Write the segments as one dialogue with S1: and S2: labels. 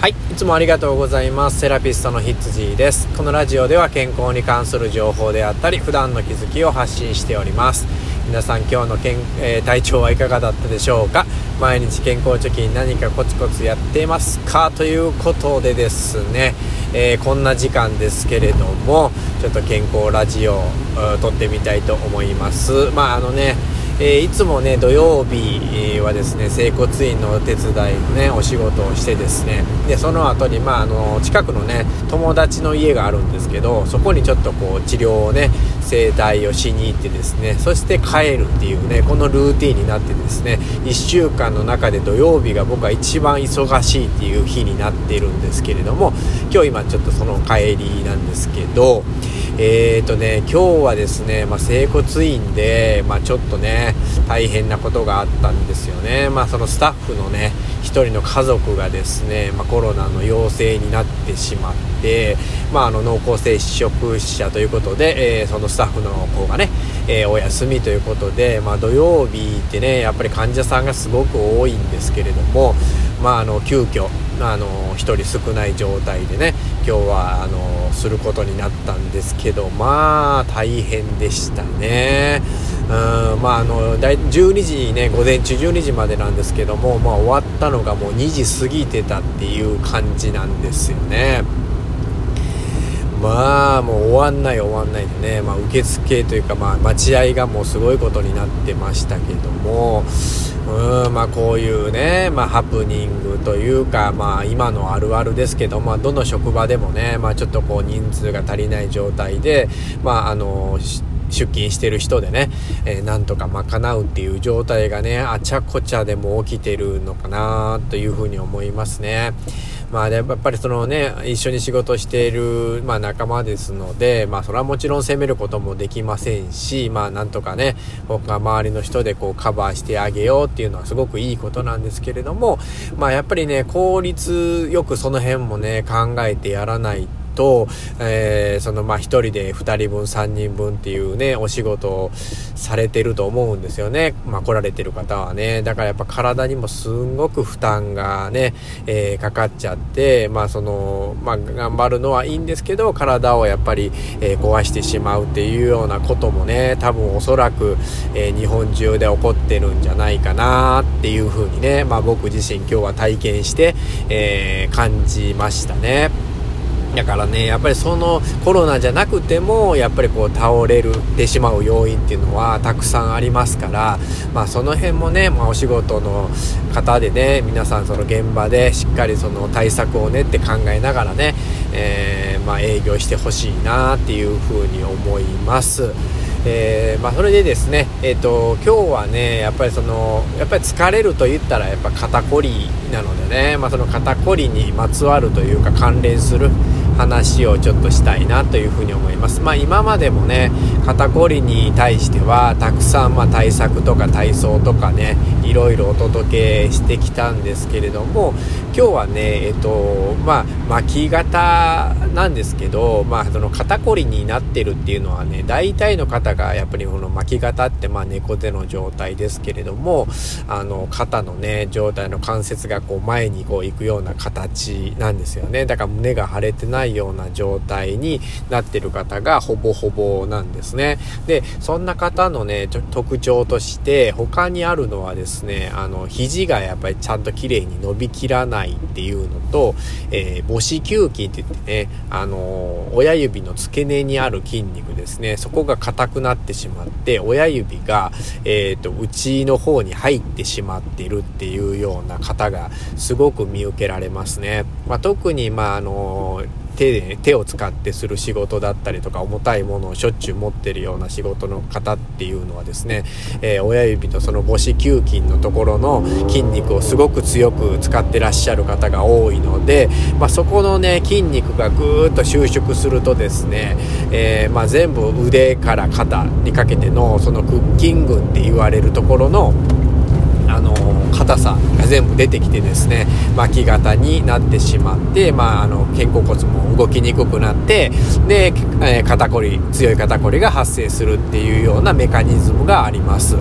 S1: はい、いつもありがとうございます。セラピストのヒッツジーです。このラジオでは健康に関する情報であったり、普段の気づきを発信しております。皆さん今日のけん、えー、体調はいかがだったでしょうか？毎日健康貯金何かコツコツやっていますかということでですね、えー、こんな時間ですけれども、ちょっと健康ラジオを撮ってみたいと思います。まああのね、えー、いつもね土曜日はですね整骨院のお手伝いのねお仕事をしてですね。でその後にまああの近くのね友達の家があるんですけどそこにちょっとこう治療をね整体をしに行ってですねそして帰るっていうねこのルーティンになってですね1週間の中で土曜日が僕は一番忙しいっていう日になっているんですけれども今日今ちょっとその帰りなんですけどえーとね今日はですね、まあ、整骨院で、まあ、ちょっとね大変なことがあったんですよねまあそのスタッフのね1人の家族がですね、まあ、コロナの陽性になってしまって、まあ、あの濃厚接触者ということで、えー、そのスタッフの子がね、えー、お休みということで、まあ、土曜日ってねやっぱり患者さんがすごく多いんですけれども、まあ、あの急遽あの1人少ない状態でね今日はあのすることになったんですけどまあ大変でしたね。うんまああの12時ね午前中12時までなんですけども、まあ、終わったのがもう2時過ぎてたっていう感じなんですよね。まあもう終わんない終わんないでね、まあ、受付というか、まあ、待合がもうすごいことになってましたけどもうんまあこういうね、まあ、ハプニングというか、まあ、今のあるあるですけど、まあ、どの職場でもね、まあ、ちょっとこう人数が足りない状態で、まあ、あの出勤してる人でね、えー、なんとか賄うっていう状態がねあちゃこちゃでも起きてるのかなというふうに思いますね。まあ、やっぱりそのね一緒に仕事している、まあ、仲間ですので、まあ、それはもちろん責めることもできませんし、まあ、なんとかね僕が周りの人でこうカバーしてあげようっていうのはすごくいいことなんですけれども、まあ、やっぱりね効率よくその辺もね考えてやらないと、とえー、そのまあ1人で2人分3人分っていうねお仕事をされてると思うんですよねまあ来られてる方はねだからやっぱ体にもすんごく負担がね、えー、かかっちゃってまあそのまあ頑張るのはいいんですけど体をやっぱり、えー、壊してしまうっていうようなこともね多分おそらく、え日本中で起こってるんじゃないかなっていうふうにねまあ僕自身今日は体験して、え感じましたね。だからね、やっぱりそのコロナじゃなくても、やっぱりこう倒れるてしまう要因っていうのはたくさんありますから、まあその辺もね、まあお仕事の方でね、皆さんその現場でしっかりその対策を練って考えながらね、えー、まあ営業してほしいなっていうふうに思います。えー、まあ、それでですね、えーと、今日はねやっぱりそのやっぱり疲れると言ったらやっぱ肩こりなのでね、まあ、その肩こりにまつわるというか関連する話をちょっとしたいなというふうに思います。まあ今までもね、肩こりに対してはたくさんま対策とか体操とかね、いろいろお届けしてきたんですけれども、今日はね、えっと、まあ巻き型なんですけど、まあその肩こりになってるっていうのはね、大体の方がやっぱりこの巻き型ってまあ猫背の状態ですけれども、あの肩のね、状態の関節がこう前にこう行くような形なんですよね。だから胸が腫れてないないような状態になってる方がほぼほぼなんですね。ねで、そんな方のね、特徴として他にあるのはですね、あの、肘がやっぱりちゃんと綺麗に伸びきらないっていうのと、えー、母子球筋って言ってね、あの、親指の付け根にある筋肉ですね、そこが硬くなってしまって、親指が、えっ、ー、と、内の方に入ってしまっているっていうような方がすごく見受けられますね。まあ、特に、まあ、あの、手で、手を使ってする仕事だったりとか重たいものをしょっちゅう持ってるような仕事の方っていうのはですね、えー、親指とその母子球筋のところの筋肉をすごく強く使ってらっしゃる方が多いので、まあ、そこのね筋肉がぐーっと収縮するとですね、えー、まあ、全部腕から肩にかけてのその腹筋群って言われるところのあの硬さが全部出てきてですね巻き型になってしまって、まあ、あの肩甲骨も動きにくくなってで、えー、肩こり強い肩こりが発生するっていうようなメカニズムがあります。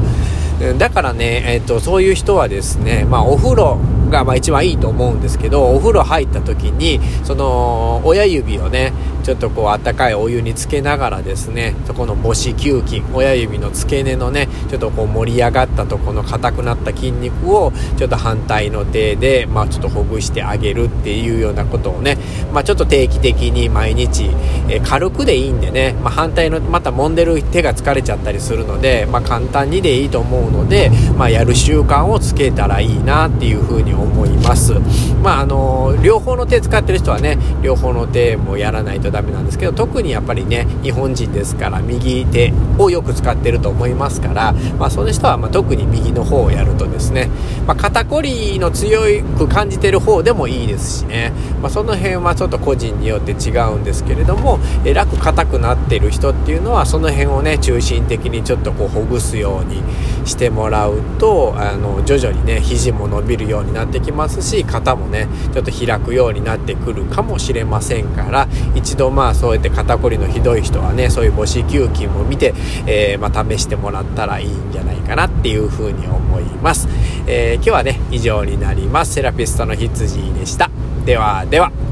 S1: だからね、えーと、そういう人はですね、まあ、お風呂がまあ一番いいと思うんですけどお風呂入った時にその親指をねちょっとこうあったかいお湯につけながらですねそこの母子球筋親指の付け根のねちょっとこう盛り上がったとこの硬くなった筋肉をちょっと反対の手でまあちょっとほぐしてあげるっていうようなことをねまあちょっと定期的に毎日、え軽くでいいんでね、まあ、反対のまた揉んでる手が疲れちゃったりするので、まあ、簡単にでいいと思うので、まあ、やる習慣をつけたらいいなっていうふうに思います。まああの両方の手使ってる人はね両方の手もやらないとダメなんですけど特にやっぱりね日本人ですから右手をよく使ってると思いますから、まあ、その人はま特に右の方をやるとですね、まあ、肩こりの強く感じてる方でもいいですしね、まあ、その辺はちょっと個人によって違うんですけれどもえ楽硬くなってる人っていうのはその辺をね中心的にちょっとこうほぐすようにしてもらうとあの徐々にね肘も伸びるようになってきますし肩もねちょっと開くようになってくるかもしれませんから一度まあそうやって肩こりのひどい人はねそういう母子球菌も見て、えー、まあ、試してもらったらいいんじゃないかなっていうふうに思います、えー、今日はね以上になります。セラピストの羊でした。ではでは。